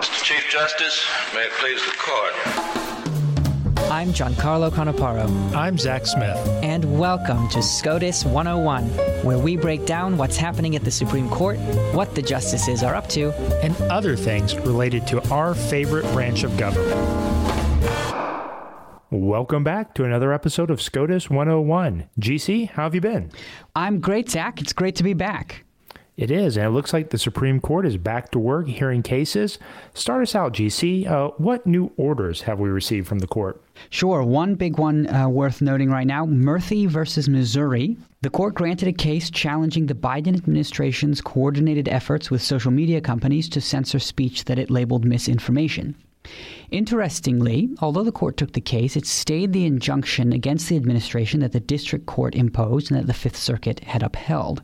Mr. Chief Justice, may it please the court. I'm Giancarlo Canaparo. I'm Zack Smith. And welcome to SCOTUS 101, where we break down what's happening at the Supreme Court, what the justices are up to, and other things related to our favorite branch of government. Welcome back to another episode of SCOTUS 101. GC, how have you been? I'm great, Zack. It's great to be back. It is, and it looks like the Supreme Court is back to work hearing cases. Start us out, GC. Uh, what new orders have we received from the court? Sure. One big one uh, worth noting right now Murthy versus Missouri. The court granted a case challenging the Biden administration's coordinated efforts with social media companies to censor speech that it labeled misinformation. Interestingly, although the court took the case, it stayed the injunction against the administration that the district court imposed and that the Fifth Circuit had upheld.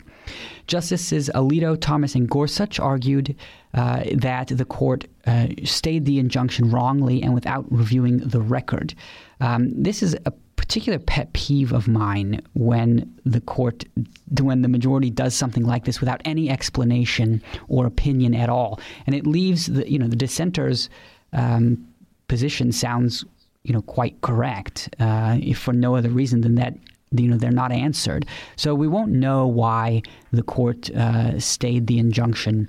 Justices Alito, Thomas, and Gorsuch argued uh, that the court uh, stayed the injunction wrongly and without reviewing the record. Um, this is a particular pet peeve of mine when the court, when the majority does something like this without any explanation or opinion at all, and it leaves the you know the dissenters' um, position sounds you know quite correct, uh, if for no other reason than that you know they're not answered. So we won't know why the court uh, stayed the injunction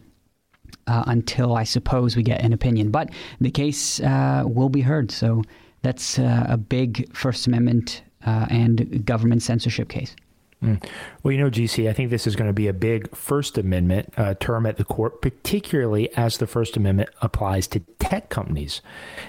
uh, until I suppose we get an opinion. But the case uh, will be heard. So that's uh, a big First Amendment uh, and government censorship case. Mm. Well, you know, GC, I think this is going to be a big First Amendment uh, term at the court, particularly as the First Amendment applies to tech companies.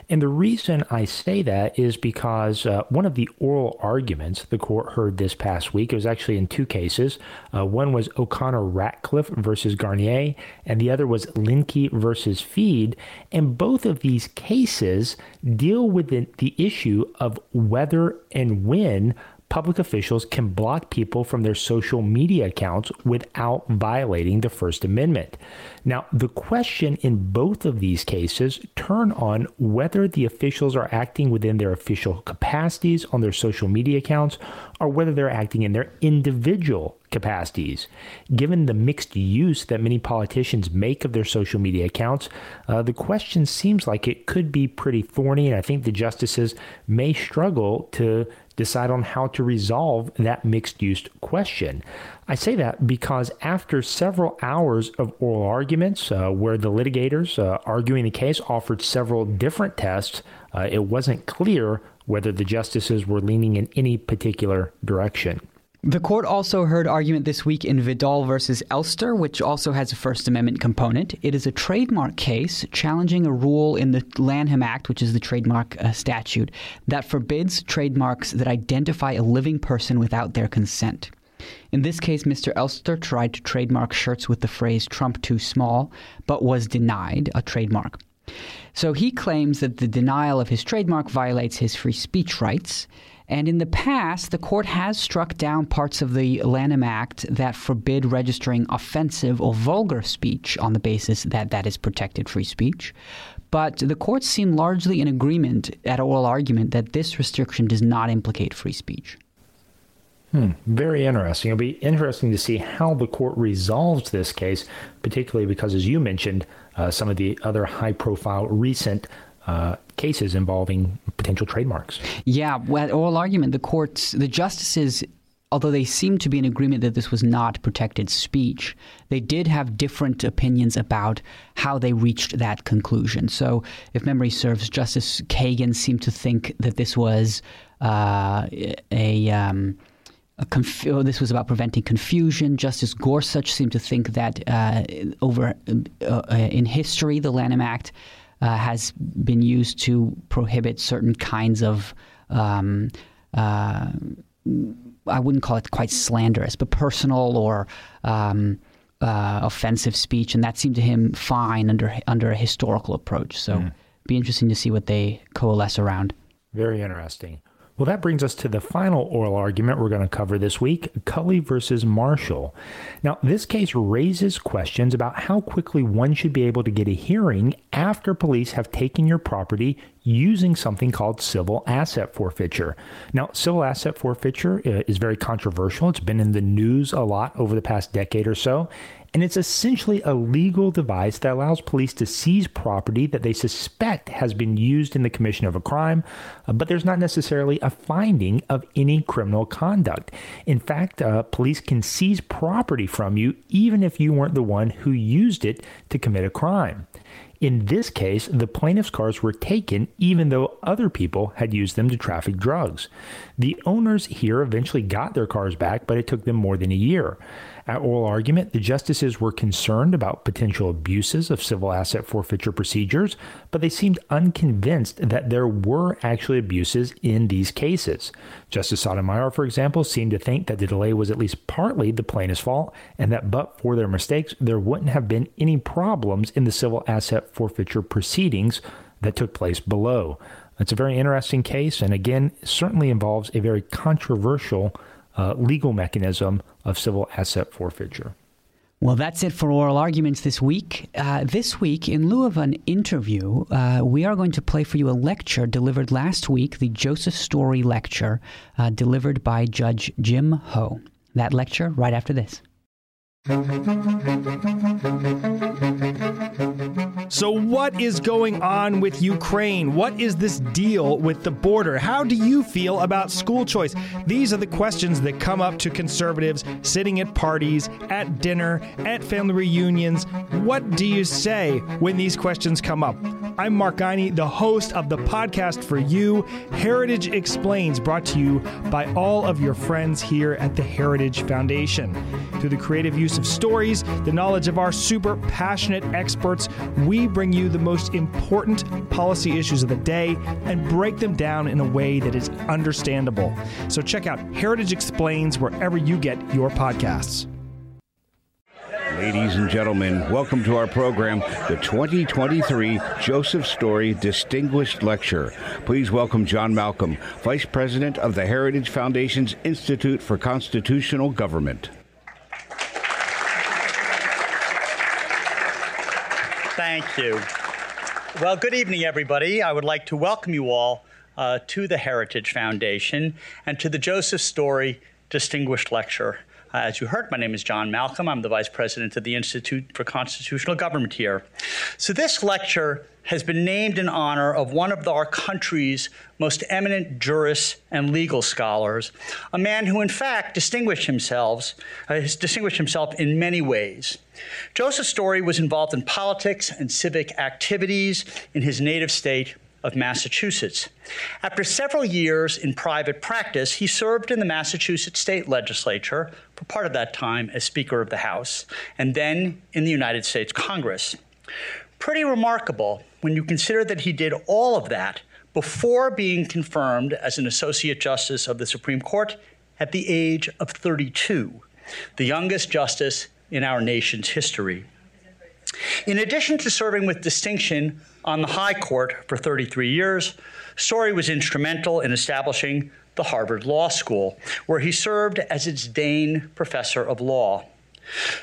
And the reason I say that is because uh, one of the oral arguments the court heard this past week, it was actually in two cases. Uh, one was O'Connor Ratcliff versus Garnier, and the other was Lindke versus Freed. And both of these cases deal with the, the issue of whether and when public officials can block people from their social media accounts without violating the First Amendment. Now, the question in both of these cases turn on whether the officials are acting within their official capacities on their social media accounts or whether they're acting in their individual capacities. Given the mixed use that many politicians make of their social media accounts, uh, the question seems like it could be pretty thorny, and I think the justices may struggle to decide on how to resolve that mixed use question. I say that because after several hours of oral arguments, uh, where the litigators uh, arguing the case offered several different tests, uh, it wasn't clear whether the justices were leaning in any particular direction. The court also heard argument this week in Vidal versus Elster, which also has a First Amendment component. It is a trademark case challenging a rule in the Lanham Act, which is the trademark uh, statute, that forbids trademarks that identify a living person without their consent. In this case, Mr. Elster tried to trademark shirts with the phrase Trump too small, but was denied a trademark. So he claims that the denial of his trademark violates his free speech rights. And in the past, the court has struck down parts of the Lanham Act that forbid registering offensive or vulgar speech on the basis that that is protected free speech. But the courts seem largely in agreement at oral argument that this restriction does not implicate free speech. Hmm, very interesting. It'll be interesting to see how the court resolves this case, particularly because, as you mentioned, uh, some of the other high profile recent uh, cases involving potential trademarks. Yeah, well, oral argument, the courts, the justices, although they seem to be in agreement that this was not protected speech, they did have different opinions about how they reached that conclusion. So, if memory serves, Justice Kagan seemed to think that this was uh, a. Um, Conf- oh, this was about preventing confusion. Justice Gorsuch seemed to think that uh, over uh, uh in history, the Lanham Act uh, has been used to prohibit certain kinds of. Um, uh, I wouldn't call it quite slanderous, but personal or um, uh, offensive speech, and that seemed to him fine under under a historical approach. So, mm. be interesting to see what they coalesce around. Very interesting. Well, that brings us to the final oral argument we're going to cover this week Culley versus Marshall. Now, this case raises questions about how quickly one should be able to get a hearing after police have taken your property using something called civil asset forfeiture. Now, civil asset forfeiture uh, is very controversial. It's been in the news a lot over the past decade or so. And it's essentially a legal device that allows police to seize property that they suspect has been used in the commission of a crime, uh, but there's not necessarily a finding of any criminal conduct. In fact, uh, police can seize property from you even if you weren't the one who used it to commit a crime. In this case, the plaintiff's cars were taken even though other people had used them to traffic drugs. The owners here eventually got their cars back, but it took them more than a year. At oral argument, the justices were concerned about potential abuses of civil asset forfeiture procedures, but they seemed unconvinced that there were actually abuses in these cases. Justice Sotomayor, for example, seemed to think that the delay was at least partly the plaintiff's fault, and that but for their mistakes, there wouldn't have been any problems in the civil asset forfeiture proceedings that took place below. It's a very interesting case, and again, certainly involves a very controversial uh, legal mechanism of civil asset forfeiture. Well, that's it for oral arguments this week. Uh, this week, in lieu of an interview, uh, we are going to play for you a lecture delivered last week, the Joseph Story Lecture, uh, delivered by Judge Jim Ho. That lecture right after this. So, what is going on with Ukraine? What is this deal with the border? How do you feel about school choice? These are the questions that come up to conservatives sitting at parties, at dinner, at family reunions. What do you say when these questions come up? I'm Mark Guiney, the host of the podcast for you, Heritage Explains, brought to you by all of your friends here at the Heritage Foundation. Through the creative use of stories, the knowledge of our super passionate experts, we bring you the most important policy issues of the day and break them down in a way that is understandable. So check out Heritage Explains wherever you get your podcasts. Ladies and gentlemen, welcome to our program, the 2023 Joseph Story Distinguished Lecture. Please welcome John Malcolm, Vice President of the Heritage Foundation's Institute for Constitutional Government. Thank you. Well, good evening, everybody. I would like to welcome you all uh, to the Heritage Foundation and to the Joseph Story Distinguished Lecture. Uh, as you heard, my name is John Malcolm. I'm the Vice President of the Institute for Constitutional Government here. So, this lecture has been named in honor of one of our country's most eminent jurists and legal scholars, a man who, in fact, distinguished himself, uh, distinguished himself in many ways. Joseph Story was involved in politics and civic activities in his native state of Massachusetts. After several years in private practice, he served in the Massachusetts state legislature for part of that time as Speaker of the House, and then in the United States Congress. Pretty remarkable when you consider that he did all of that before being confirmed as an Associate Justice of the Supreme Court at the age of 32, the youngest justice in our nation's history. In addition to serving with distinction on the High Court for 33 years, Story was instrumental in establishing the Harvard Law School, where he served as its Dane Professor of Law.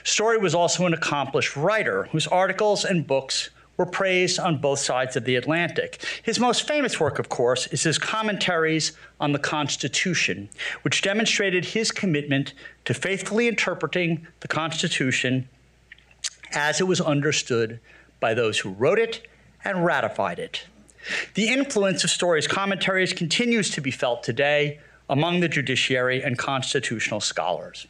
Story was also an accomplished writer whose articles and books were praised on both sides of the Atlantic. His most famous work, of course, is his commentaries on the Constitution, which demonstrated his commitment to faithfully interpreting the Constitution as it was understood by those who wrote it and ratified it. The influence of Story's commentaries continues to be felt today among the judiciary and constitutional scholars.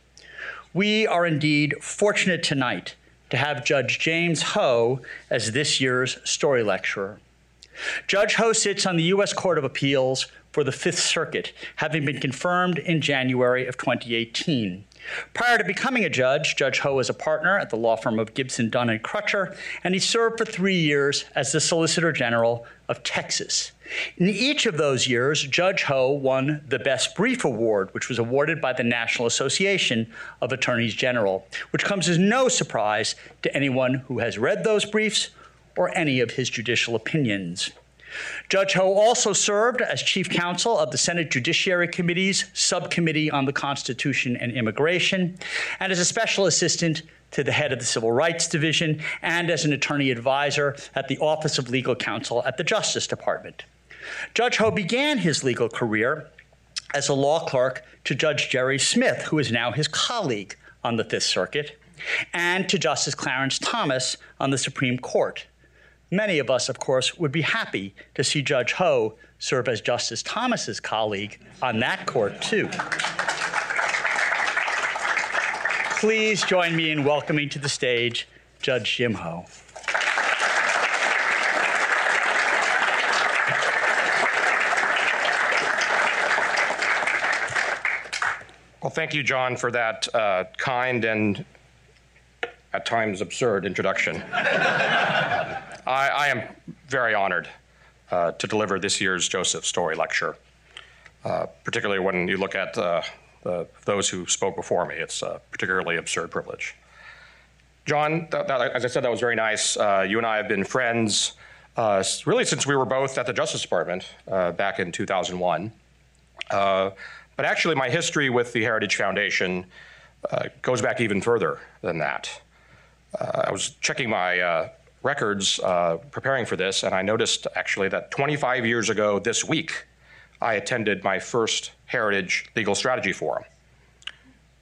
We are indeed fortunate tonight to have Judge James Ho as this year's story lecturer. Judge Ho sits on the U.S. Court of Appeals for the Fifth Circuit, having been confirmed in January of 2018. Prior to becoming a judge, Judge Ho was a partner at the law firm of Gibson, Dunn and Crutcher, and he served for three years as the Solicitor General of Texas. In each of those years, Judge Ho won the Best Brief Award, which was awarded by the National Association of Attorneys General, which comes as no surprise to anyone who has read those briefs or any of his judicial opinions. Judge Ho also served as chief counsel of the Senate Judiciary Committee's Subcommittee on the Constitution and Immigration, and as a special assistant to the head of the Civil Rights Division, and as an attorney advisor at the Office of Legal Counsel at the Justice Department. Judge Ho began his legal career as a law clerk to Judge Jerry Smith, who is now his colleague on the Fifth Circuit. and to Justice Clarence Thomas on the Supreme Court. Many of us, of course, would be happy to see Judge Ho serve as Justice Thomas's colleague on that court, too. Please join me in welcoming to the stage Judge Jim Ho. Well, thank you, John, for that uh, kind and at times absurd introduction. I, I, am very honored uh, to deliver this year's Joseph Story Lecture, uh, particularly when you look at uh, those who spoke before me. It's a particularly absurd privilege. John, as I said, that was very nice. Uh, you and I have been friends uh, really since we were both at the Justice Department back in 2001. But actually, my history with the Heritage Foundation uh, goes back even further than that. Uh, I was checking my uh, records uh, preparing for this, and I noticed actually that 25 years ago this week, I attended my first Heritage Legal Strategy Forum.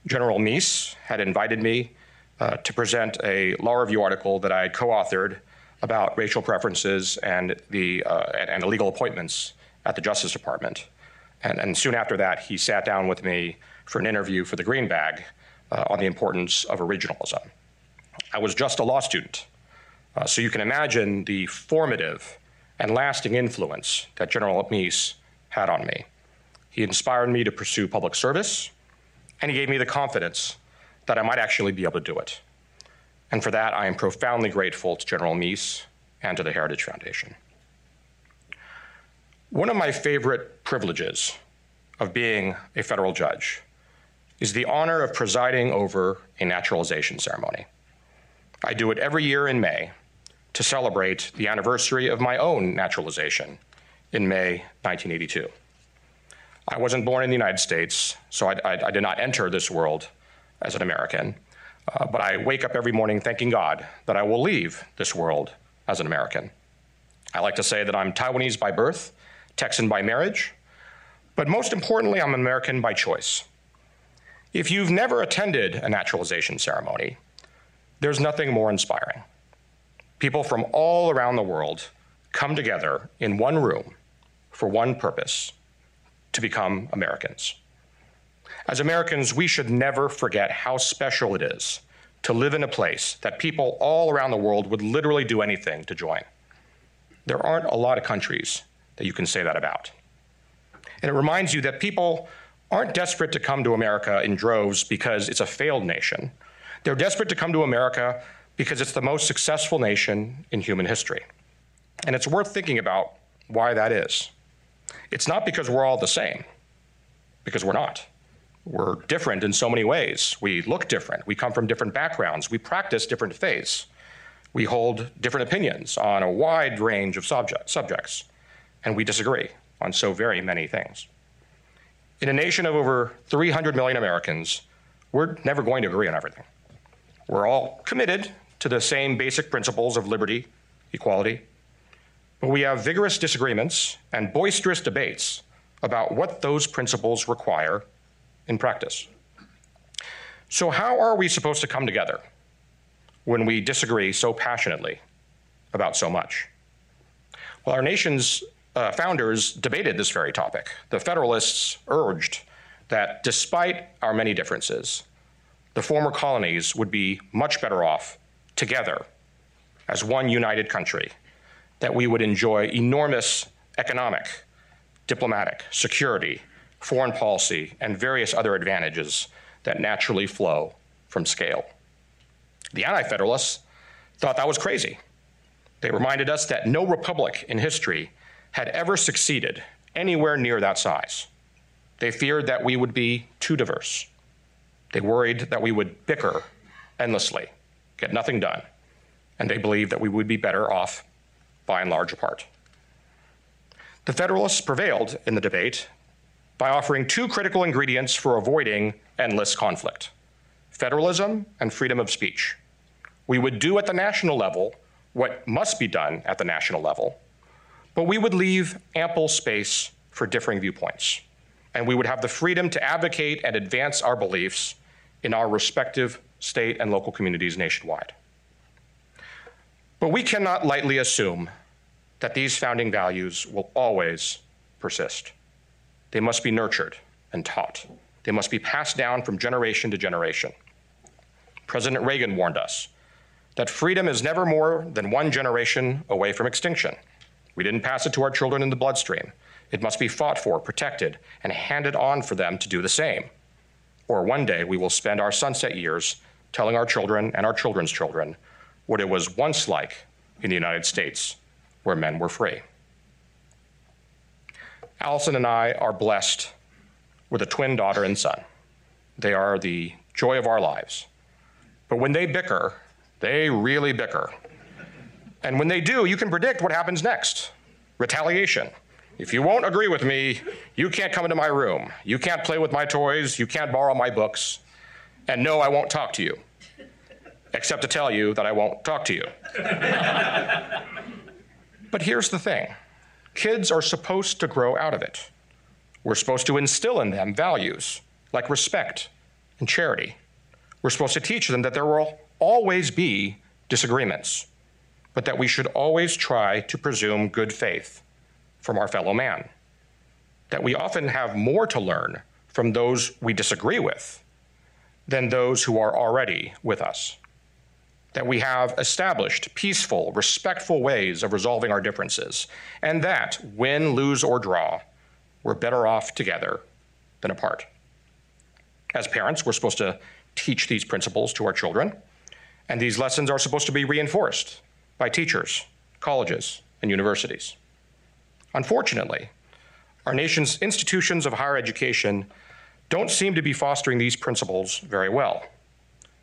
General Meese had invited me uh, to present a law review article that I had co authored about racial preferences and, the, uh, and, and illegal appointments at the Justice Department. And, and soon after that, he sat down with me for an interview for the Green Bag uh, on the importance of originalism. I was just a law student, uh, so you can imagine the formative and lasting influence that General Meese had on me. He inspired me to pursue public service, and he gave me the confidence that I might actually be able to do it. And for that, I am profoundly grateful to General Meese and to the Heritage Foundation. One of my favorite privileges of being a federal judge is the honor of presiding over a naturalization ceremony. I do it every year in May to celebrate the anniversary of my own naturalization in May 1982. I wasn't born in the United States, so I, I, I did not enter this world as an American, uh, but I wake up every morning thanking God that I will leave this world as an American. I like to say that I'm Taiwanese by birth Texan by marriage, but most importantly, I'm an American by choice. If you've never attended a naturalization ceremony, there's nothing more inspiring. People from all around the world come together in one room for one purpose to become Americans. As Americans, we should never forget how special it is to live in a place that people all around the world would literally do anything to join. There aren't a lot of countries that you can say that about. And it reminds you that people aren't desperate to come to America in droves because it's a failed nation. They're desperate to come to America because it's the most successful nation in human history. And it's worth thinking about why that is. It's not because we're all the same, because we're not. We're different in so many ways. We look different. We come from different backgrounds. We practice different faiths. We hold different opinions on a wide range of subject, subjects and we disagree on so very many things. In a nation of over 300 million Americans, we're never going to agree on everything. We're all committed to the same basic principles of liberty, equality, but we have vigorous disagreements and boisterous debates about what those principles require in practice. So, how are we supposed to come together when we disagree so passionately about so much? Well, our nation's uh, founders debated this very topic. The Federalists urged that despite our many differences, the former colonies would be much better off together as one united country, that we would enjoy enormous economic, diplomatic, security, foreign policy, and various other advantages that naturally flow from scale. The Anti Federalists thought that was crazy. They reminded us that no republic in history had ever succeeded anywhere near that size. They feared that we would be too diverse. They worried that we would bicker endlessly, get nothing done, and they believed that we would be better off by and large apart. The Federalists prevailed in the debate by offering two critical ingredients for avoiding endless conflict federalism and freedom of speech. We would do at the national level what must be done at the national level, but we would leave ample space for differing viewpoints, and we would have the freedom to advocate and advance our beliefs in our respective state, and local communities nationwide. But we cannot lightly assume that these founding values will always persist. They must be nurtured and taught. They must be passed down from generation to generation. President Reagan warned us that freedom is never more than one generation away from extinction. We didn't pass it to our children in the bloodstream. It must be fought for, protected, and handed on for them to do the same. Or one day we will spend our sunset years telling our children and our children's children what it was once like in the United States, where men were free. Allison and I are blessed with a twin daughter and son. They are the joy of our lives. But when they bicker, they really bicker. And when they do, you can predict what happens next retaliation. If you won't agree with me, you can't come into my room. You can't play with my toys. You can't borrow my books. And no, I won't talk to you, except to tell you that I won't talk to you. but here's the thing kids are supposed to grow out of it. We're supposed to instill in them values like respect and charity. We're supposed to teach them that there will always be disagreements, but that we should always try to presume good faith from our fellow man. That we often have more to learn from those we disagree with than those who are already with us. That we have established peaceful, respectful ways of resolving our differences, and that, win, lose, or draw, we're better off together than apart. As parents, we're supposed to teach these principles to our children, and these lessons are supposed to be reinforced by teachers, colleges, and universities. Unfortunately, our nation's institutions of higher education don't seem to be fostering these principles very well.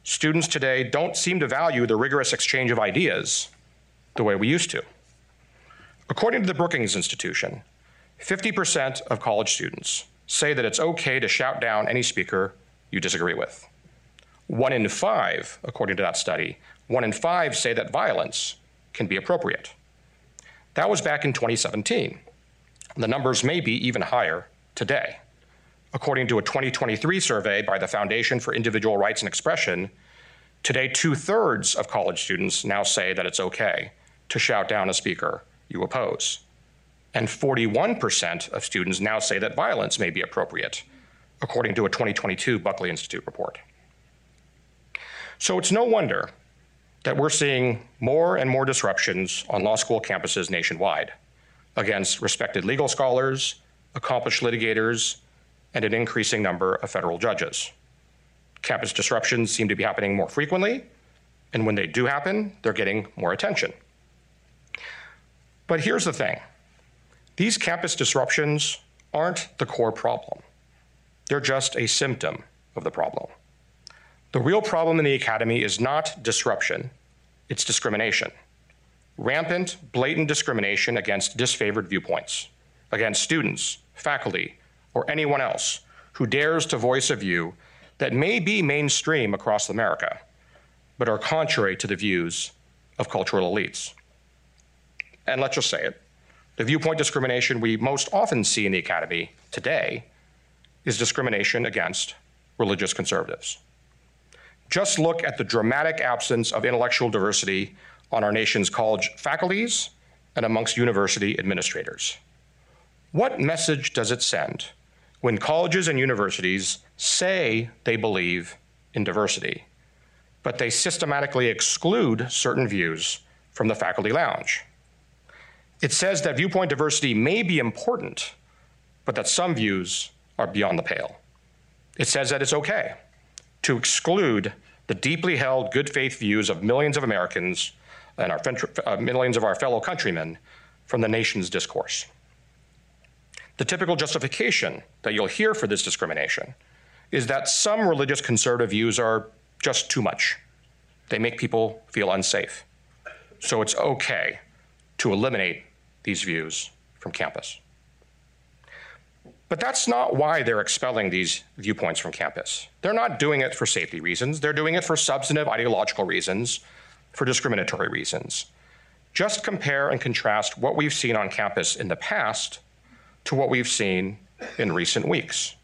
Students today don't seem to value the rigorous exchange of ideas the way we used to. According to the Brookings Institution, 50% of college students say that it's okay to shout down any speaker you disagree with. One in five, according to that study, one in five say that violence can be appropriate. That was back in 2017. The numbers may be even higher today. According to a 2023 survey by the Foundation for Individual Rights and Expression, today two thirds of college students now say that it's okay to shout down a speaker you oppose and 41% of students now say that violence may be appropriate, according to a 2022 Buckley Institute report. So it's no wonder that we're seeing more and more disruptions on law school campuses nationwide against respected legal scholars, accomplished litigators, and an increasing number of federal judges. Campus disruptions seem to be happening more frequently, and when they do happen, they're getting more attention. But here's the thing these campus disruptions aren't the core problem, they're just a symptom of the problem. The real problem in the academy is not disruption, it's discrimination. Rampant, blatant discrimination against disfavored viewpoints, against students, faculty, or anyone else who dares to voice a view that may be mainstream across America, but are contrary to the views of cultural elites. And let's just say it the viewpoint discrimination we most often see in the academy today is discrimination against religious conservatives. Just look at the dramatic absence of intellectual diversity on our nation's college faculties and amongst university administrators. What message does it send when colleges and universities say they believe in diversity, but they systematically exclude certain views from the faculty lounge? It says that viewpoint diversity may be important, but that some views are beyond the pale. It says that it's okay to exclude the deeply held good faith views of millions of Americans and our uh, millions of our fellow countrymen from the nation's discourse. The typical justification that you'll hear for this discrimination is that some religious conservative views are just too much. They make people feel unsafe. So it's okay to eliminate these views from campus. But that's not why they're expelling these viewpoints from campus. They're not doing it for safety reasons, they're doing it for substantive ideological reasons, for discriminatory reasons. Just compare and contrast what we've seen on campus in the past to what we've seen in recent weeks.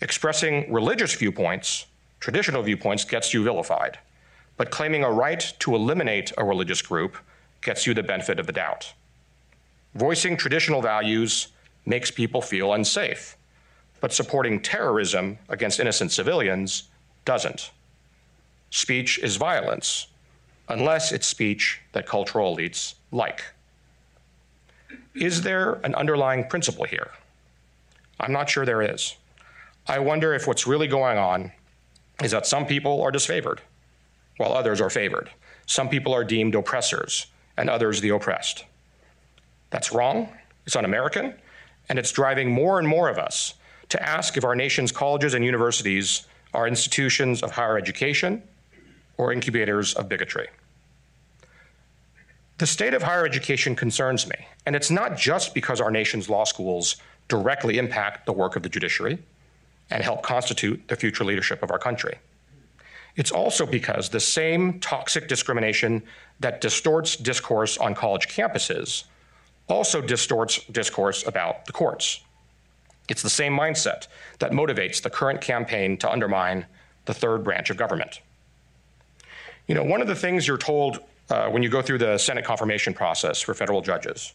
Expressing religious viewpoints traditional viewpoints gets you vilified, but claiming a right to eliminate a religious group gets you the benefit of the doubt. Voicing traditional values makes people feel unsafe, but supporting terrorism against innocent civilians doesn't. Speech is violence, unless it's speech that cultural elites like. Is there an underlying principle here? I'm not sure there is. I wonder if what's really going on is that some people are disfavored, while others are favored. Some people are deemed oppressors, and others the oppressed. That's wrong, it's un American, and it's driving more and more of us to ask if our nation's colleges and universities are institutions of higher education or incubators of bigotry. The state of higher education concerns me, and it's not just because our nation's law schools directly impact the work of the judiciary and help constitute the future leadership of our country. It's also because the same toxic discrimination that distorts discourse on college campuses also distorts discourse about the courts. It's the same mindset that motivates the current campaign to undermine the third branch of government. You know, one of the things you're told uh, when you go through the Senate confirmation process for federal judges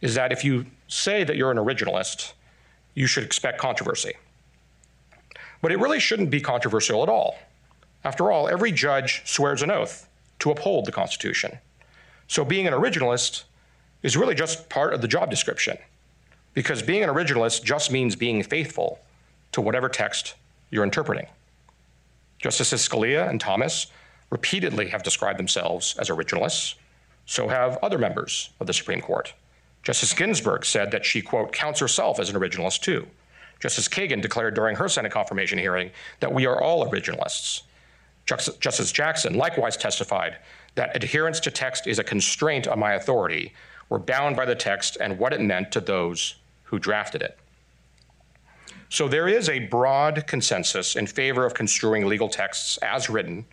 is that if you say that you're an originalist, you should expect controversy. But it really shouldn't be controversial at all. After all, every judge swears an oath to uphold the Constitution. So being an originalist is really just part of the job description, because being an originalist just means being faithful to whatever text you're interpreting. Justices Scalia and Thomas repeatedly have described themselves as originalists. So have other members of the Supreme Court. Justice Ginsburg said that she, quote, counts herself as an originalist too. Justice Kagan declared during her Senate confirmation hearing that we are all originalists. Justice Jackson likewise testified that adherence to text is a constraint on my authority. We're bound by the text and what it meant to those who drafted it. So there is a broad consensus in favor of construing legal texts as written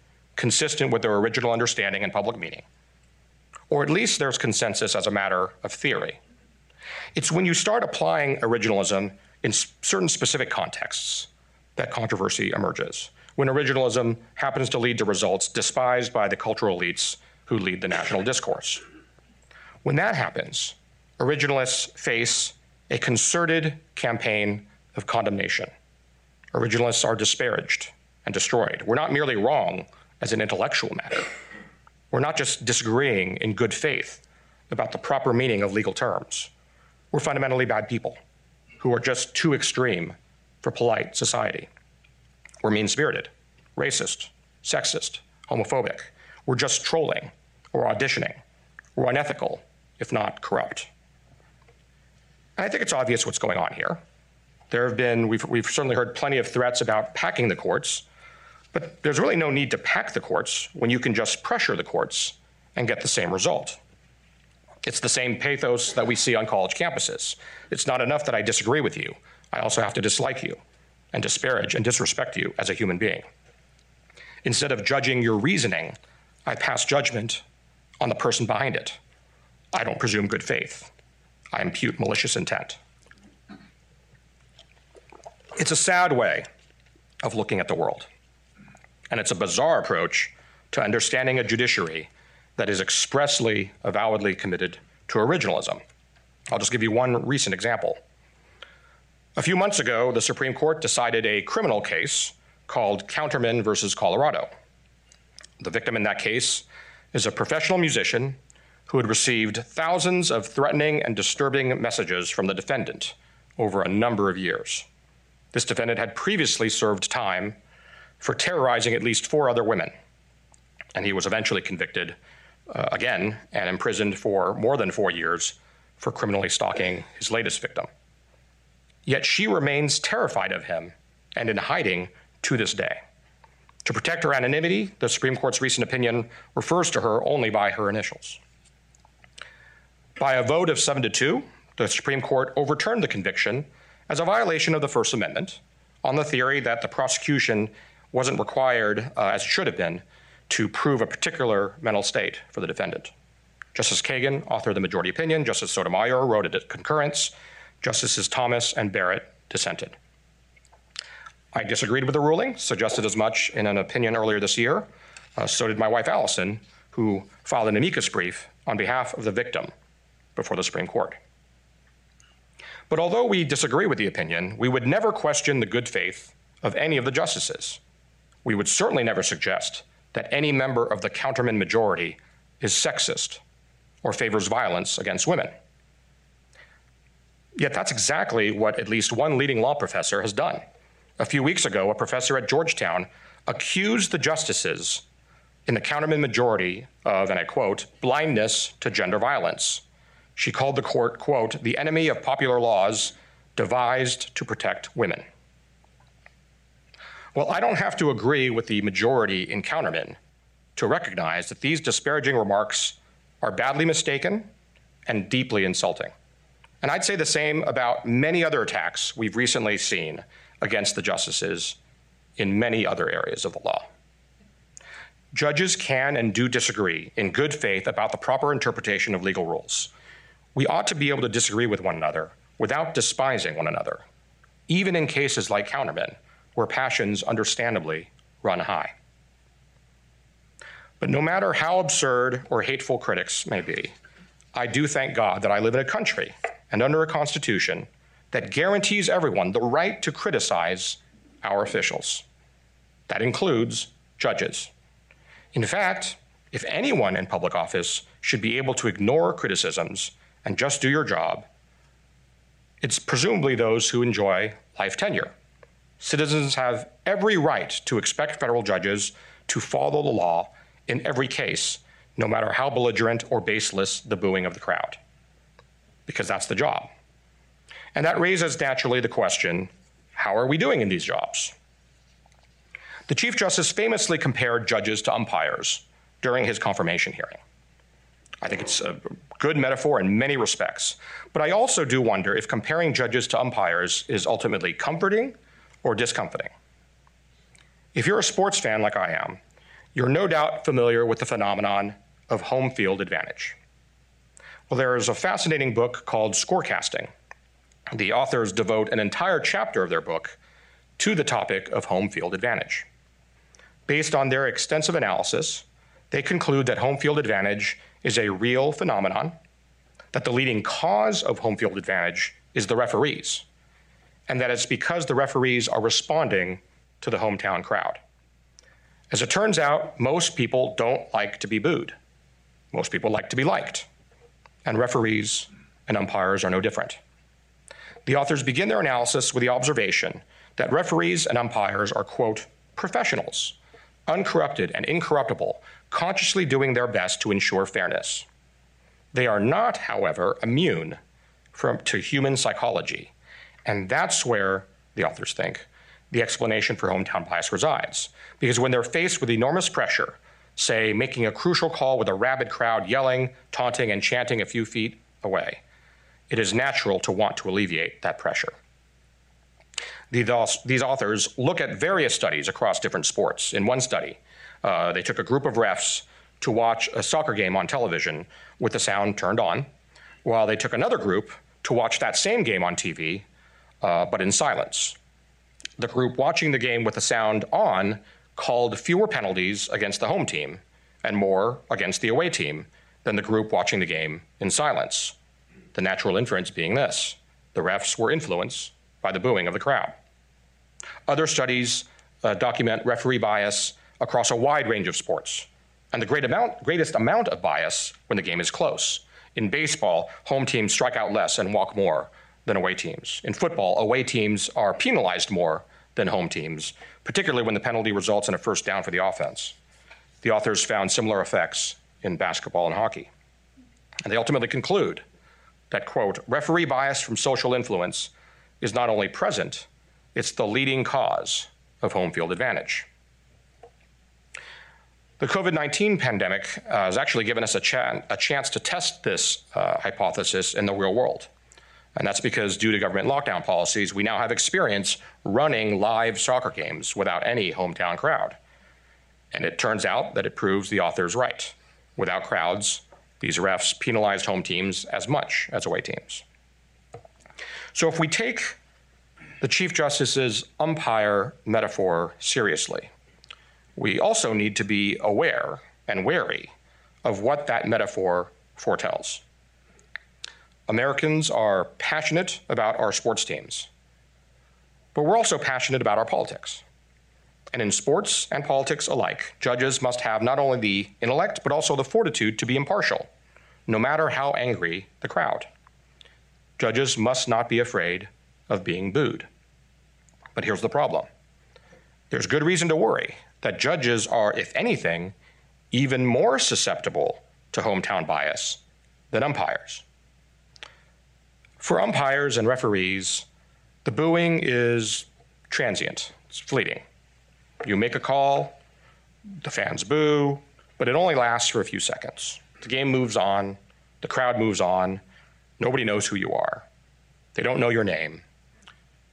consistent with their original understanding and public meaning. Or at least there's consensus as a matter of theory. It's when you start applying originalism in certain specific contexts that controversy emerges. When originalism happens to lead to results despised by the cultural elites who lead the national discourse. When that happens, originalists face a concerted campaign of condemnation. Originalists are disparaged and destroyed. We're not merely wrong, as an intellectual matter. We're not just disagreeing in good faith about the proper meaning of legal terms. We're fundamentally bad people who are just too extreme for polite society. We're mean spirited, racist, sexist, homophobic. We're just trolling or auditioning. We're unethical, if not corrupt. I think it's obvious what's going on here. There have been, we've, we've certainly heard plenty of threats about packing the courts but there's really no need to pack the courts when you can just pressure the courts and get the same result. It's the same pathos that we see on college campuses. It's not enough that I disagree with you, I also have to dislike you and disparage and disrespect you as a human being. Instead of judging your reasoning, I pass judgment on the person behind it. I don't presume good faith. I impute malicious intent. It's a sad way of looking at the world. And it's a bizarre approach to understanding a judiciary that is expressly, avowedly committed to originalism. I'll just give you one recent example. A few months ago, the Supreme Court decided a criminal case called Counterman versus Colorado. The victim in that case is a professional musician who had received thousands of threatening and disturbing messages from the defendant over a number of years. This defendant had previously served time for terrorizing at least four other women. And he was eventually convicted uh, again and imprisoned for more than four years for criminally stalking his latest victim. Yet she remains terrified of him and in hiding to this day. To protect her anonymity, the Supreme Court's recent opinion refers to her only by her initials. By a vote of seven to two, the Supreme Court overturned the conviction as a violation of the First Amendment on the theory that the prosecution wasn't required, uh, as it should have been, to prove a particular mental state for the defendant. Justice Kagan authored the majority opinion. Justice Sotomayor wrote it at concurrence. Justices Thomas and Barrett dissented. I disagreed with the ruling, suggested as much in an opinion earlier this year. Uh, so did my wife, Allison, who filed an amicus brief on behalf of the victim before the Supreme Court. But although we disagree with the opinion, we would never question the good faith of any of the justices. We would certainly never suggest that any member of the counterman majority is sexist or favors violence against women. Yet that's exactly what at least one leading law professor has done. A few weeks ago, a professor at Georgetown accused the justices in the counterman majority of, and I quote, blindness to gender violence. She called the court, quote, the enemy of popular laws devised to protect women. Well, I don't have to agree with the majority in counterman to recognize that these disparaging remarks are badly mistaken and deeply insulting. And I'd say the same about many other attacks we've recently seen against the justices in many other areas of the law. Judges can and do disagree in good faith about the proper interpretation of legal rules. We ought to be able to disagree with one another without despising one another, even in cases like counterman, where passions understandably run high. But no matter how absurd or hateful critics may be, I do thank God that I live in a country and under a constitution that guarantees everyone the right to criticize our officials. That includes judges. In fact, if anyone in public office should be able to ignore criticisms and just do your job, it's presumably those who enjoy life tenure. Citizens have every right to expect federal judges to follow the law in every case, no matter how belligerent or baseless the booing of the crowd, because that's the job. And that raises naturally the question how are we doing in these jobs? The Chief Justice famously compared judges to umpires during his confirmation hearing. I think it's a good metaphor in many respects. But I also do wonder if comparing judges to umpires is ultimately comforting or discomforting. If you're a sports fan like I am, you're no doubt familiar with the phenomenon of home field advantage. Well, there is a fascinating book called Scorecasting. The authors devote an entire chapter of their book to the topic of home field advantage. Based on their extensive analysis, they conclude that home field advantage is a real phenomenon, that the leading cause of home field advantage is the referees, and that it's because the referees are responding to the hometown crowd. As it turns out, most people don't like to be booed. Most people like to be liked. And referees and umpires are no different. The authors begin their analysis with the observation that referees and umpires are, quote, professionals, uncorrupted and incorruptible, consciously doing their best to ensure fairness. They are not, however, immune from, to human psychology. And that's where, the authors think, the explanation for hometown bias resides. Because when they're faced with enormous pressure, say making a crucial call with a rabid crowd yelling, taunting, and chanting a few feet away, it is natural to want to alleviate that pressure. These authors look at various studies across different sports. In one study, uh, they took a group of refs to watch a soccer game on television with the sound turned on, while they took another group to watch that same game on TV, uh, but in silence. The group watching the game with the sound on called fewer penalties against the home team and more against the away team than the group watching the game in silence. The natural inference being this the refs were influenced by the booing of the crowd. Other studies uh, document referee bias across a wide range of sports, and the great amount, greatest amount of bias when the game is close. In baseball, home teams strike out less and walk more than away teams. In football, away teams are penalized more than home teams, particularly when the penalty results in a first down for the offense. The authors found similar effects in basketball and hockey. And they ultimately conclude that, quote, referee bias from social influence is not only present, it's the leading cause of home field advantage. The COVID 19 pandemic uh, has actually given us a, a chance to test this uh, hypothesis in the real world. And that's because, due to government lockdown policies, we now have experience running live soccer games without any hometown crowd. And it turns out that it proves the author's right. Without crowds, these refs penalized home teams as much as away teams. So, if we take the Chief Justice's umpire metaphor seriously. We also need to be aware and wary of what that metaphor foretells. Americans are passionate about our sports teams, but we're also passionate about our politics. And in sports and politics alike, judges must have not only the intellect, but also the fortitude to be impartial, no matter how angry the crowd. Judges must not be afraid of being booed. But here's the problem there's good reason to worry that judges are, if anything, even more susceptible to hometown bias than umpires. For umpires and referees, the booing is transient, it's fleeting. You make a call, the fans boo, but it only lasts for a few seconds. The game moves on, the crowd moves on, nobody knows who you are. They don't know your name.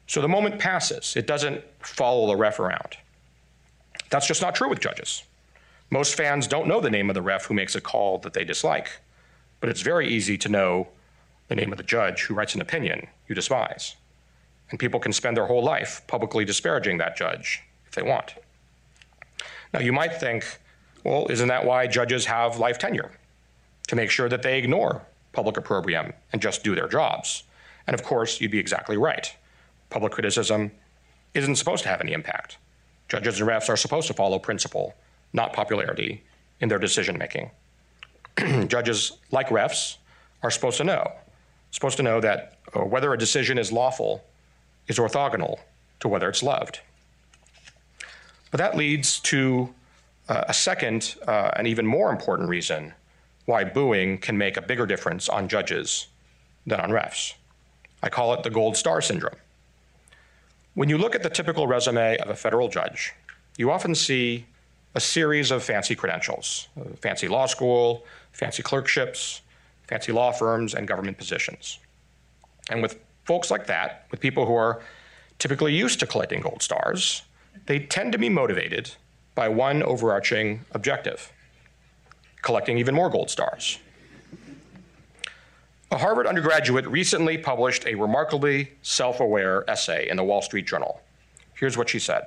So the moment passes, it doesn't follow the ref around. That's just not true with judges. Most fans don't know the name of the ref who makes a call that they dislike, but it's very easy to know the name of the judge who writes an opinion you despise. And people can spend their whole life publicly disparaging that judge if they want. Now, you might think, well, isn't that why judges have life tenure? To make sure that they ignore public opprobrium and just do their jobs. And of course, you'd be exactly right. Public criticism isn't supposed to have any impact. Judges and refs are supposed to follow principle, not popularity, in their decision making. Judges, like refs, are supposed to know, supposed to know that uh, whether a decision is lawful is orthogonal to whether it's loved. But that leads to uh, a second uh, and even more important reason why booing can make a bigger difference on judges than on refs. I call it the gold star syndrome. When you look at the typical resume of a federal judge, you often see a series of fancy credentials uh, fancy law school, fancy clerkships, fancy law firms, and government positions. And with folks like that, with people who are typically used to collecting gold stars, they tend to be motivated by one overarching objective collecting even more gold stars. A Harvard undergraduate recently published a remarkably self aware essay in the Wall Street Journal. Here's what she said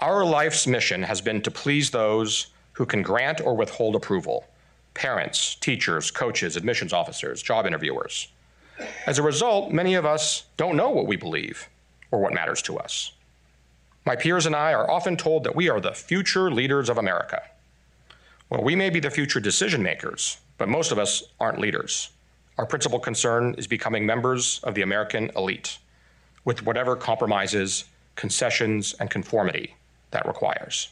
Our life's mission has been to please those who can grant or withhold approval parents, teachers, coaches, admissions officers, job interviewers. As a result, many of us don't know what we believe or what matters to us. My peers and I are often told that we are the future leaders of America. Well, we may be the future decision makers, but most of us aren't leaders. Our principal concern is becoming members of the American elite with whatever compromises, concessions, and conformity that requires.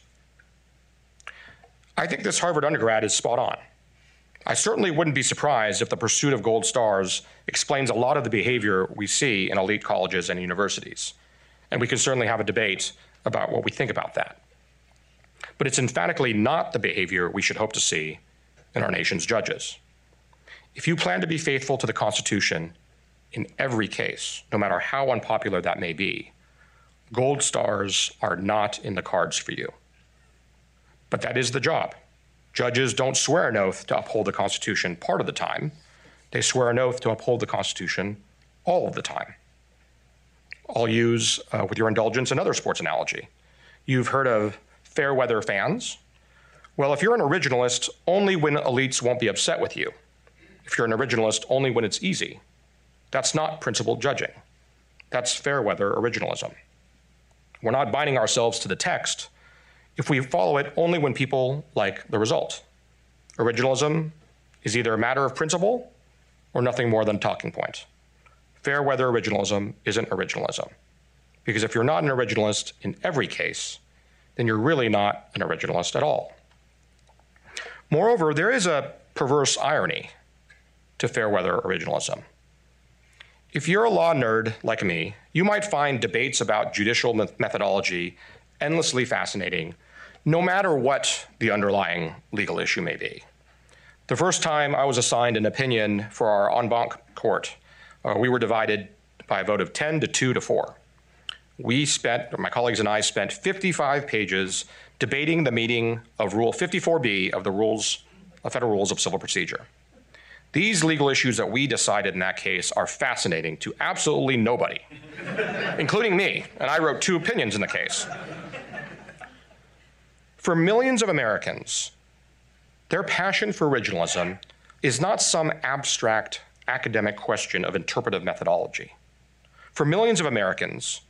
I think this Harvard undergrad is spot on. I certainly wouldn't be surprised if the pursuit of gold stars explains a lot of the behavior we see in elite colleges and universities. And we can certainly have a debate about what we think about that. But it's emphatically not the behavior we should hope to see in our nation's judges. If you plan to be faithful to the Constitution in every case, no matter how unpopular that may be, gold stars are not in the cards for you. But that is the job. Judges don't swear an oath to uphold the Constitution part of the time, they swear an oath to uphold the Constitution all of the time. I'll use, uh, with your indulgence, another sports analogy. You've heard of fair weather fans. Well, if you're an originalist, only when elites won't be upset with you. If you're an originalist, only when it's easy. That's not principled judging. That's fair weather originalism. We're not binding ourselves to the text if we follow it only when people like the result. Originalism is either a matter of principle or nothing more than talking point fair weather originalism isn't originalism. Because if you're not an originalist in every case, then you're really not an originalist at all. Moreover, there is a perverse irony to fair weather originalism. If you're a law nerd like me, you might find debates about judicial methodology endlessly fascinating, no matter what the underlying legal issue may be. The first time I was assigned an opinion for our en banc court, uh, we were divided by a vote of 10 to 2 to 4. We spent, my colleagues and I spent 55 pages debating the meaning of Rule 54B of the rules, of Federal Rules of Civil Procedure. These legal issues that we decided in that case are fascinating to absolutely nobody, including me, and I wrote two opinions in the case. For millions of Americans, their passion for originalism is not some abstract academic question of interpretive methodology. For millions of Americans,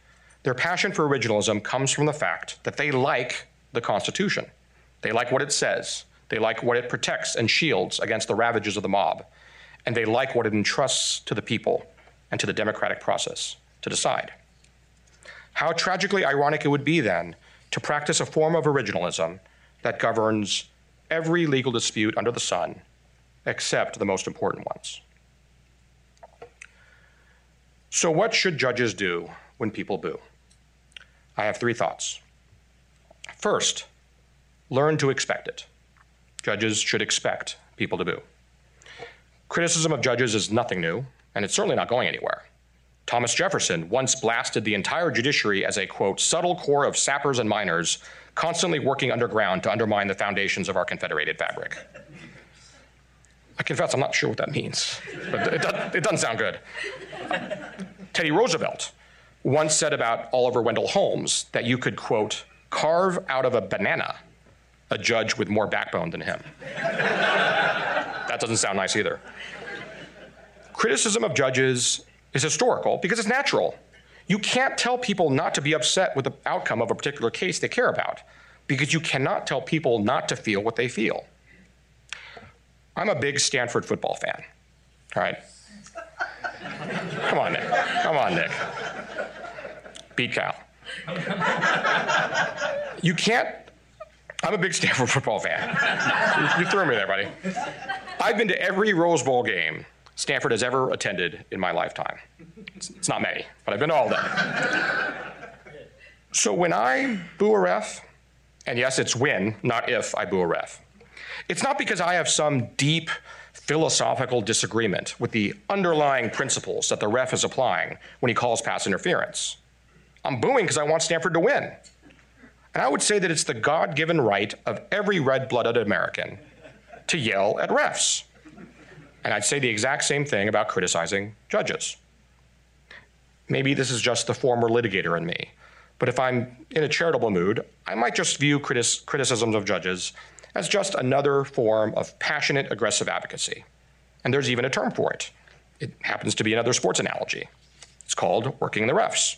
their passion for originalism comes from the fact that they like the Constitution. They like what it says. They like what it protects and shields against the ravages of the mob. And they like what it entrusts to the people and to the democratic process to decide. How tragically ironic it would be then to practice a form of originalism that governs every legal dispute under the sun except the most important ones. So, what should judges do when people boo? I have three thoughts. First, learn to expect it. Judges should expect people to boo. Criticism of judges is nothing new, and it's certainly not going anywhere. Thomas Jefferson once blasted the entire judiciary as a, quote, subtle corps of sappers and miners constantly working underground to undermine the foundations of our confederated fabric. I confess I'm not sure what that means, but it, does, it doesn't sound good. Teddy Roosevelt once said about Oliver Wendell Holmes that you could, quote, carve out of a banana a judge with more backbone than him. that doesn't sound nice either. Criticism of judges is historical because it's natural. You can't tell people not to be upset with the outcome of a particular case they care about because you cannot tell people not to feel what they feel. I'm a big Stanford football fan. All right. Come on, Nick. Come on, Nick. Beat Cal. You can't. I'm a big Stanford football fan. You, you threw me there, buddy. I've been to every Rose Bowl game Stanford has ever attended in my lifetime. It's, it's not many, but I've been to all of them. So when I boo a ref, and yes, it's when, not if, I boo a ref, it's not because I have some deep philosophical disagreement with the underlying principles that the ref is applying when he calls pass interference. I'm booing because I want Stanford to win. And I would say that it's the God given right of every red blooded American to yell at refs. And I'd say the exact same thing about criticizing judges. Maybe this is just the former litigator in me, but if I'm in a charitable mood, I might just view critis- criticisms of judges as just another form of passionate, aggressive advocacy. And there's even a term for it. It happens to be another sports analogy. It's called working the refs.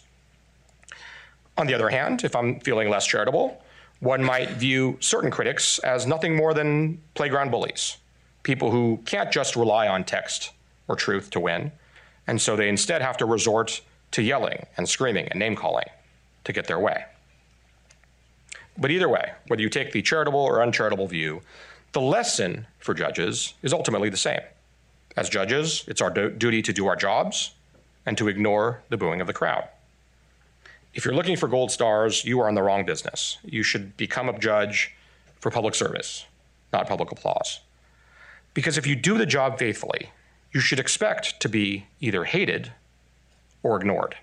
On the other hand, if I'm feeling less charitable, one might view certain critics as nothing more than playground bullies people who can't just rely on text or truth to win, and so they instead have to resort to yelling and screaming and name calling to get their way. But either way, whether you take the charitable or uncharitable view, the lesson for judges is ultimately the same. As judges, it's our duty to do our jobs and to ignore the booing of the crowd. If you're looking for gold stars, you are in the wrong business. You should become a judge for public service, not public applause. Because if you do the job faithfully, you should expect to be either hated or ignored.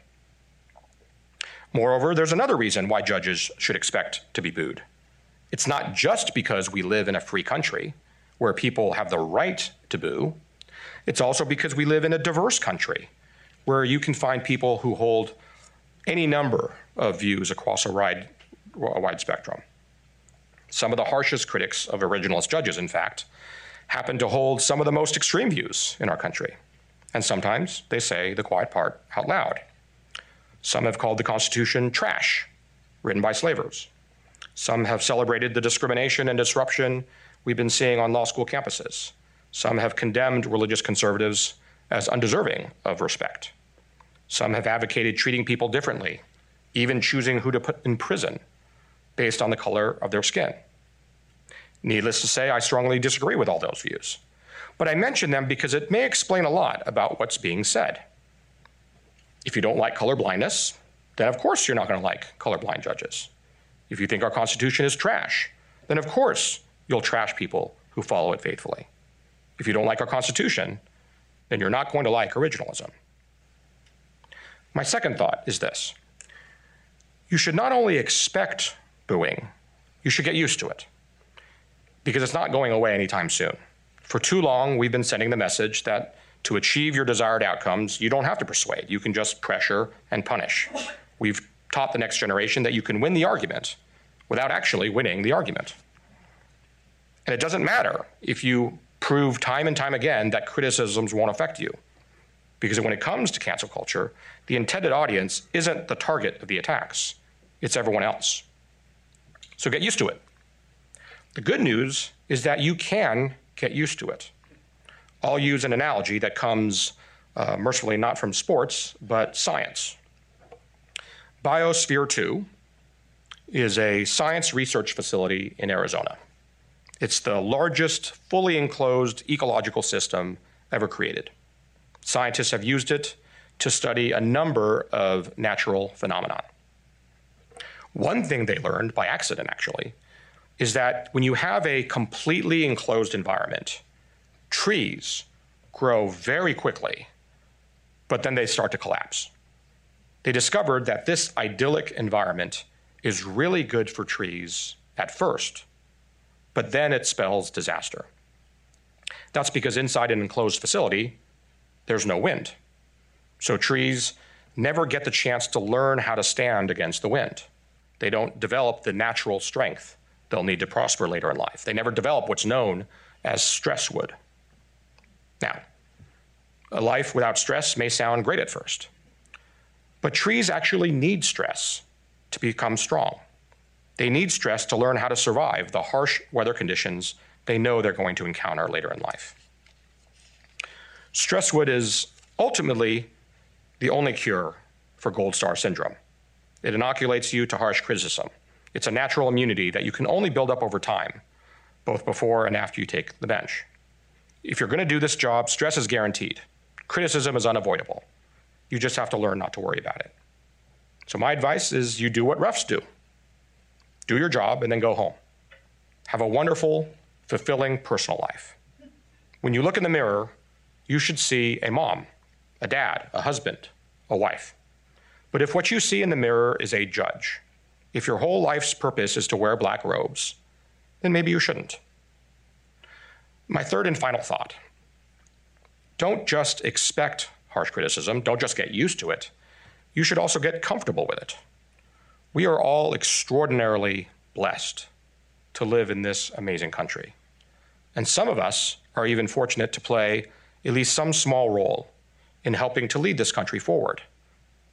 Moreover, there's another reason why judges should expect to be booed. It's not just because we live in a free country where people have the right to boo, it's also because we live in a diverse country where you can find people who hold any number of views across a wide, a wide spectrum. Some of the harshest critics of originalist judges, in fact, happen to hold some of the most extreme views in our country. And sometimes they say the quiet part out loud. Some have called the Constitution trash, written by slavers. Some have celebrated the discrimination and disruption we've been seeing on law school campuses. Some have condemned religious conservatives as undeserving of respect. Some have advocated treating people differently, even choosing who to put in prison based on the color of their skin. Needless to say, I strongly disagree with all those views. But I mention them because it may explain a lot about what's being said. If you don't like colorblindness, then of course you're not going to like colorblind judges. If you think our Constitution is trash, then of course you'll trash people who follow it faithfully. If you don't like our Constitution, then you're not going to like originalism. My second thought is this you should not only expect booing, you should get used to it because it's not going away anytime soon. For too long, we've been sending the message that to achieve your desired outcomes, you don't have to persuade. You can just pressure and punish. We've taught the next generation that you can win the argument without actually winning the argument. And it doesn't matter if you prove time and time again that criticisms won't affect you. Because when it comes to cancel culture, the intended audience isn't the target of the attacks, it's everyone else. So get used to it. The good news is that you can get used to it. I'll use an analogy that comes uh, mercifully not from sports, but science. Biosphere 2 is a science research facility in Arizona. It's the largest fully enclosed ecological system ever created. Scientists have used it to study a number of natural phenomena. One thing they learned by accident, actually, is that when you have a completely enclosed environment, trees grow very quickly, but then they start to collapse. They discovered that this idyllic environment is really good for trees at first, but then it spells disaster. That's because inside an enclosed facility, there's no wind. So trees never get the chance to learn how to stand against the wind. They don't develop the natural strength they'll need to prosper later in life. They never develop what's known as stresswood. Now, a life without stress may sound great at first, but trees actually need stress to become strong. They need stress to learn how to survive the harsh weather conditions they know they're going to encounter later in life. Stresswood is ultimately the only cure for gold star syndrome. It inoculates you to harsh criticism. It's a natural immunity that you can only build up over time, both before and after you take the bench. If you're going to do this job, stress is guaranteed. Criticism is unavoidable. You just have to learn not to worry about it. So, my advice is you do what refs do do your job and then go home. Have a wonderful, fulfilling personal life. When you look in the mirror, you should see a mom, a dad, a husband, a wife. But if what you see in the mirror is a judge, if your whole life's purpose is to wear black robes, then maybe you shouldn't. My third and final thought don't just expect harsh criticism, don't just get used to it. You should also get comfortable with it. We are all extraordinarily blessed to live in this amazing country. And some of us are even fortunate to play at least some small role in helping to lead this country forward,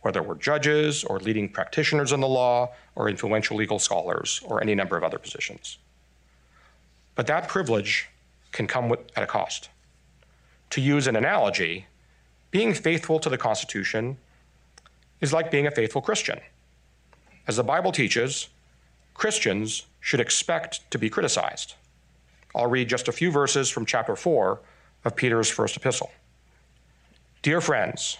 whether we're judges or leading practitioners in the law or influential legal scholars or any number of other positions. But that privilege can come with, at a cost. To use an analogy, being faithful to the Constitution is like being a faithful Christian. As the Bible teaches, Christians should expect to be criticized. I'll read just a few verses from chapter 4 of Peter's first epistle. Dear friends,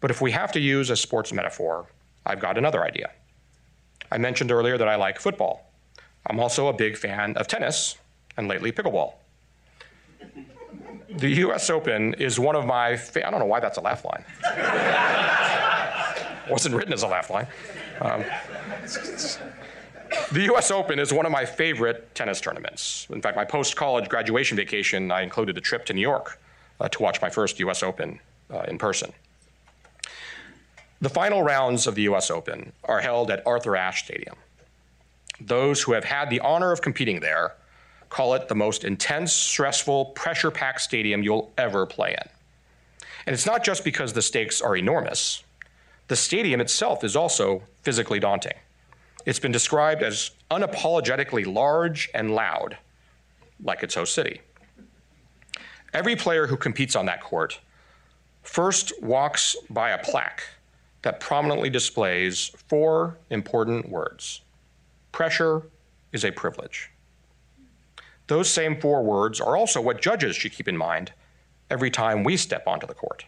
But if we have to use a sports metaphor, I've got another idea. I mentioned earlier that I like football. I'm also a big fan of tennis and lately pickleball. The US Open is one of my, fa- I don't know why that's a laugh line. wasn't written as a laugh line. Um, the US Open is one of my favorite tennis tournaments. In fact, my post college graduation vacation, I included a trip to New York uh, to watch my first US Open uh, in person. The final rounds of the US Open are held at Arthur Ashe Stadium. Those who have had the honor of competing there call it the most intense, stressful, pressure packed stadium you'll ever play in. And it's not just because the stakes are enormous, the stadium itself is also physically daunting. It's been described as unapologetically large and loud, like its host city. Every player who competes on that court first walks by a plaque that prominently displays four important words pressure is a privilege. Those same four words are also what judges should keep in mind every time we step onto the court.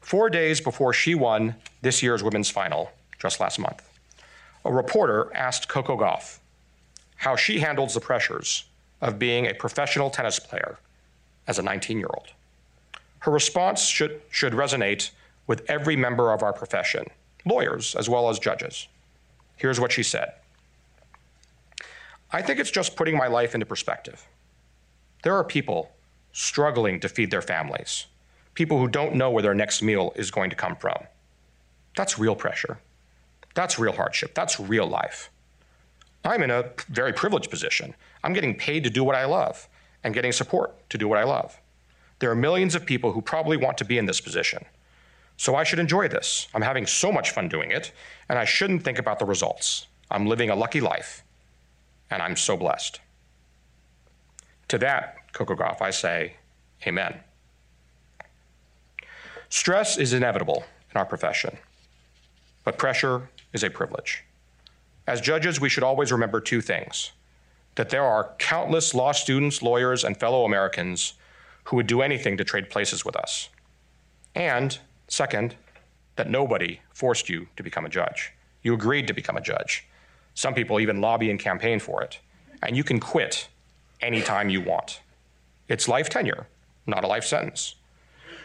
Four days before she won this year's women's final, just last month, a reporter asked Coco Gauff how she handles the pressures of being a professional tennis player as a 19 year old. Her response should, should resonate with every member of our profession, lawyers as well as judges. Here's what she said I think it's just putting my life into perspective. There are people struggling to feed their families, people who don't know where their next meal is going to come from. That's real pressure. That's real hardship. That's real life. I'm in a very privileged position. I'm getting paid to do what I love and getting support to do what I love. There are millions of people who probably want to be in this position. So I should enjoy this. I'm having so much fun doing it, and I shouldn't think about the results. I'm living a lucky life, and I'm so blessed. To that, Coco Gauff, I say, Amen. Stress is inevitable in our profession, but pressure is a privilege. As judges, we should always remember two things that there are countless law students, lawyers, and fellow Americans who would do anything to trade places with us. And second, that nobody forced you to become a judge. You agreed to become a judge. Some people even lobby and campaign for it. And you can quit anytime you want. It's life tenure, not a life sentence.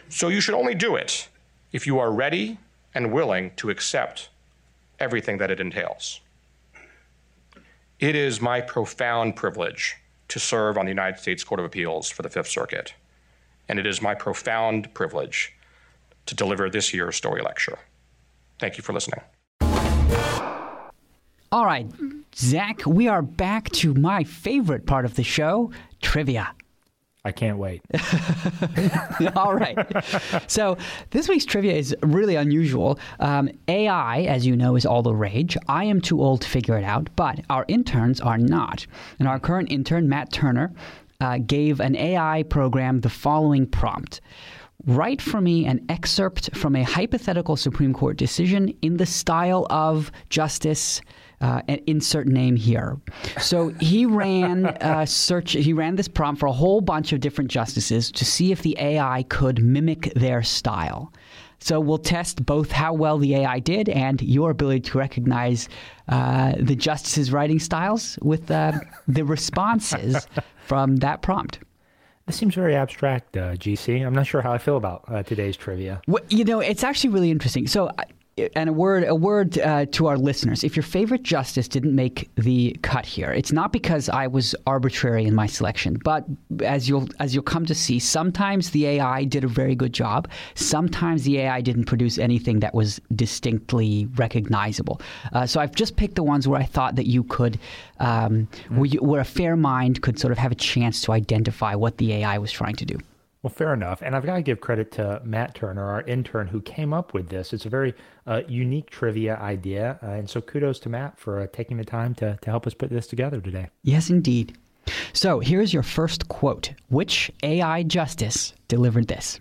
So you should only do it if you are ready and willing to accept everything that it entails. It is my profound privilege to serve on the United States Court of Appeals for the Fifth Circuit and it is my profound privilege to deliver this year's Story lecture. Thank you for listening. All right, Zack, we are back to my favorite part of the show trivia. I can't wait. All right. So this week's trivia is really unusual. Um, AI, as you know, is all the rage. I am too old to figure it out, but our interns are not. And our current intern, Matt Turner, uh, gave an AI program the following prompt Write for me an excerpt from a hypothetical Supreme Court decision in the style of Justice. Uh, insert name here. So he ran uh, search. He ran this prompt for a whole bunch of different justices to see if the AI could mimic their style. So we'll test both how well the AI did and your ability to recognize uh, the justices' writing styles with uh, the responses from that prompt. This seems very abstract, uh, GC. I'm not sure how I feel about uh, today's trivia. Well, you know, it's actually really interesting. So, and a word a word uh, to our listeners. If your favorite justice didn't make the cut here it's not because i was arbitrary in my selection but as you'll as you'll come to see sometimes the ai did a very good job. Sometimes the ai didn't produce anything that was distinctly recognizable. Uh, so i've just picked the ones where i thought that you could um, mm-hmm. where, you, where a fair mind could sort of have a chance to identify what the ai was trying to do well, fair enough. And I've got to give credit to Matt Turner, our intern, who came up with this. It's a very uh, unique trivia idea. Uh, and so kudos to Matt for uh, taking the time to, to help us put this together today. Yes, indeed. So here's your first quote Which AI justice delivered this?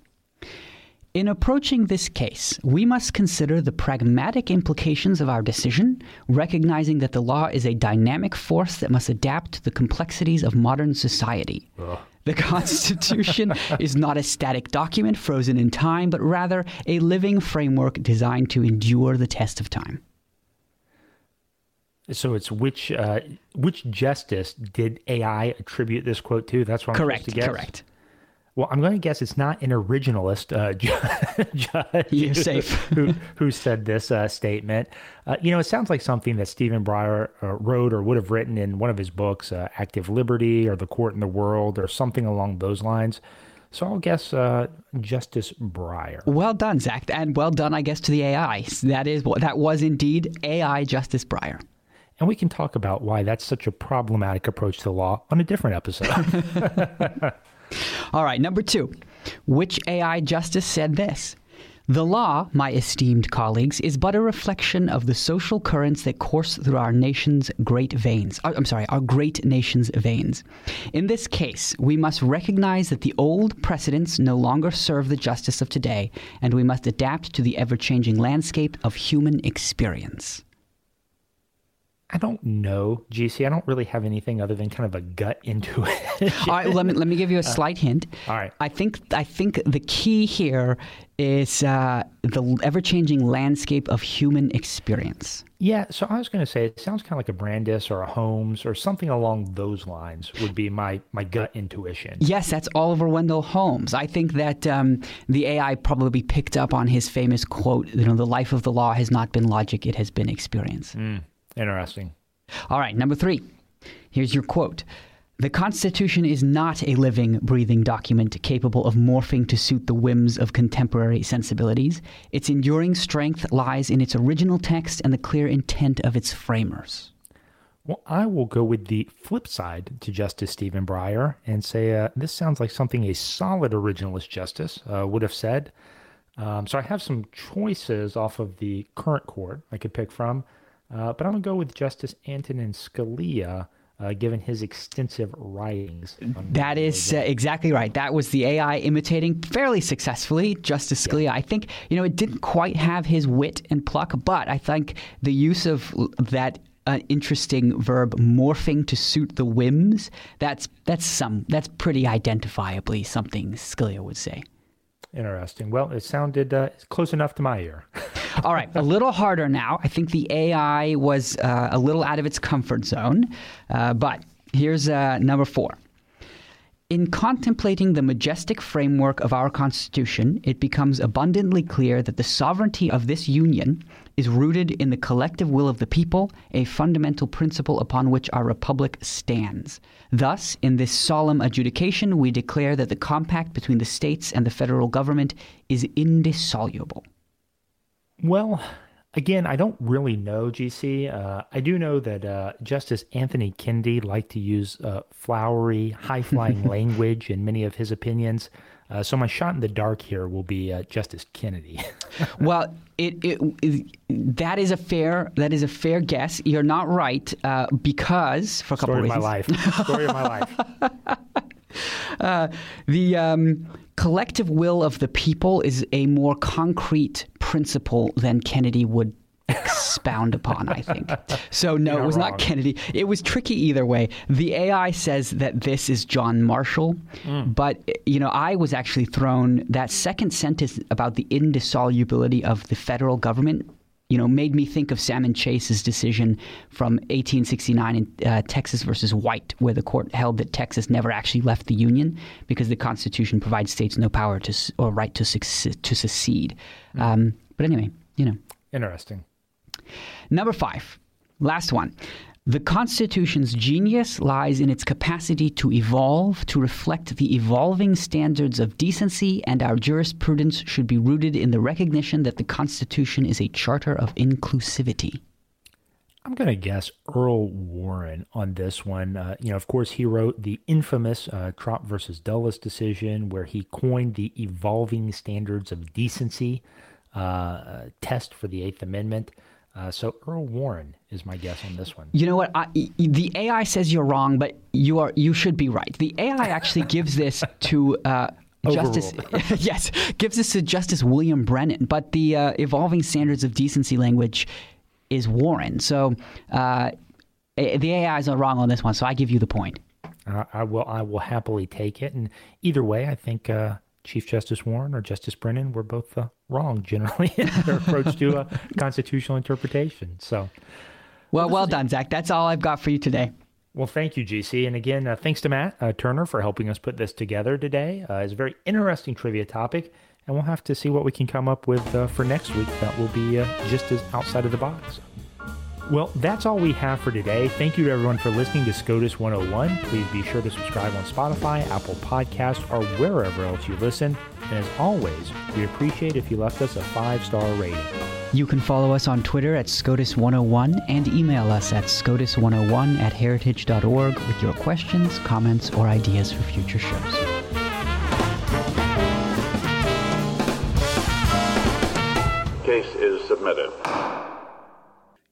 In approaching this case, we must consider the pragmatic implications of our decision, recognizing that the law is a dynamic force that must adapt to the complexities of modern society. Ugh. The Constitution is not a static document frozen in time, but rather a living framework designed to endure the test of time. So it's which uh, which justice did AI attribute this quote to? That's what I'm correct. Correct. Well, I'm going to guess it's not an originalist uh, judge You're safe. who, who said this uh, statement. Uh, you know, it sounds like something that Stephen Breyer uh, wrote or would have written in one of his books, uh, Active Liberty or The Court in the World or something along those lines. So I'll guess uh, Justice Breyer. Well done, Zack, and well done, I guess, to the AI. That is that was indeed AI Justice Breyer. And we can talk about why that's such a problematic approach to the law on a different episode. All right, number two. Which AI justice said this? The law, my esteemed colleagues, is but a reflection of the social currents that course through our nation's great veins. Uh, I'm sorry, our great nation's veins. In this case, we must recognize that the old precedents no longer serve the justice of today, and we must adapt to the ever changing landscape of human experience. I don't know, GC. I don't really have anything other than kind of a gut intuition. all right, let me let me give you a uh, slight hint. all right. I think I think the key here is uh, the ever-changing landscape of human experience. Yeah, so I was going to say it sounds kind of like a Brandeis or a Holmes or something along those lines would be my my gut intuition. Yes, that's Oliver Wendell Holmes. I think that um, the AI probably picked up on his famous quote. You know, the life of the law has not been logic; it has been experience. Mm. Interesting. All right, number three. Here's your quote. The Constitution is not a living, breathing document capable of morphing to suit the whims of contemporary sensibilities. Its enduring strength lies in its original text and the clear intent of its framers. Well, I will go with the flip side to Justice Stephen Breyer and say uh, this sounds like something a solid originalist justice uh, would have said. Um, so I have some choices off of the current court I could pick from. Uh, but I'm going to go with Justice Antonin Scalia. Uh, given his extensive writings. That is uh, exactly right. That was the AI imitating fairly successfully Justice Scalia. Yeah. I think, you know, it didn't quite have his wit and pluck, but I think the use of that uh, interesting verb morphing to suit the whims, that's that's some that's pretty identifiably something Scalia would say. Interesting. Well, it sounded uh, close enough to my ear. All right, a little harder now. I think the AI was uh, a little out of its comfort zone, uh, but here's uh, number four. In contemplating the majestic framework of our Constitution, it becomes abundantly clear that the sovereignty of this Union is rooted in the collective will of the people, a fundamental principle upon which our republic stands. Thus, in this solemn adjudication, we declare that the compact between the states and the federal government is indissoluble. Well, again, I don't really know, GC. Uh, I do know that uh, Justice Anthony Kennedy liked to use uh, flowery, high flying language in many of his opinions. Uh, so my shot in the dark here will be uh, Justice Kennedy. well, it, it, it, that is a fair that is a fair guess. You're not right uh, because for a couple Story of reasons. Story of my life. Story of my life. Uh, the um, collective will of the people is a more concrete principle than Kennedy would expound upon, I think. So, no, it was wrong. not Kennedy. It was tricky either way. The AI says that this is John Marshall, mm. but, you know, I was actually thrown that second sentence about the indissolubility of the federal government. You know, made me think of Salmon Chase's decision from 1869 in uh, Texas versus White, where the court held that Texas never actually left the Union because the Constitution provides states no power to or right to succeed. To secede. Mm. Um, but anyway, you know, interesting. Number five, last one. The Constitution's genius lies in its capacity to evolve, to reflect the evolving standards of decency, and our jurisprudence should be rooted in the recognition that the Constitution is a charter of inclusivity. I'm going to guess Earl Warren on this one. Uh, you know, of course, he wrote the infamous uh, Trop versus Dulles decision, where he coined the evolving standards of decency uh, test for the Eighth Amendment. Uh, so Earl Warren is my guess on this one. You know what? I, the AI says you're wrong, but you are you should be right. The AI actually gives this to. Uh, Justice, yes, gives this to Justice William Brennan, but the uh, evolving standards of decency language is Warren. So uh, the AI is wrong on this one. So I give you the point. I will. I will happily take it. And either way, I think uh, Chief Justice Warren or Justice Brennan were both uh, wrong generally in their approach to a constitutional interpretation. So, well, well, well done, Zack. That's all I've got for you today. Well, thank you, GC. And again, uh, thanks to Matt uh, Turner for helping us put this together today. Uh, it's a very interesting trivia topic, and we'll have to see what we can come up with uh, for next week that will be uh, just as outside of the box. Well, that's all we have for today. Thank you to everyone for listening to SCOTUS 101. Please be sure to subscribe on Spotify, Apple Podcasts, or wherever else you listen. And as always, we appreciate if you left us a five star rating. You can follow us on Twitter at SCOTUS101 and email us at SCOTUS101 at heritage.org with your questions, comments, or ideas for future shows. Case is submitted.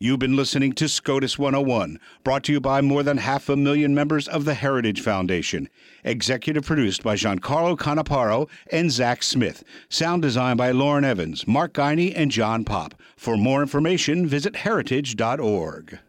You've been listening to SCOTUS 101, brought to you by more than half a million members of the Heritage Foundation. Executive produced by Giancarlo Canaparo and Zack Smith. Sound designed by Lauren Evans, Mark Guiney, and John Pop. For more information, visit heritage.org.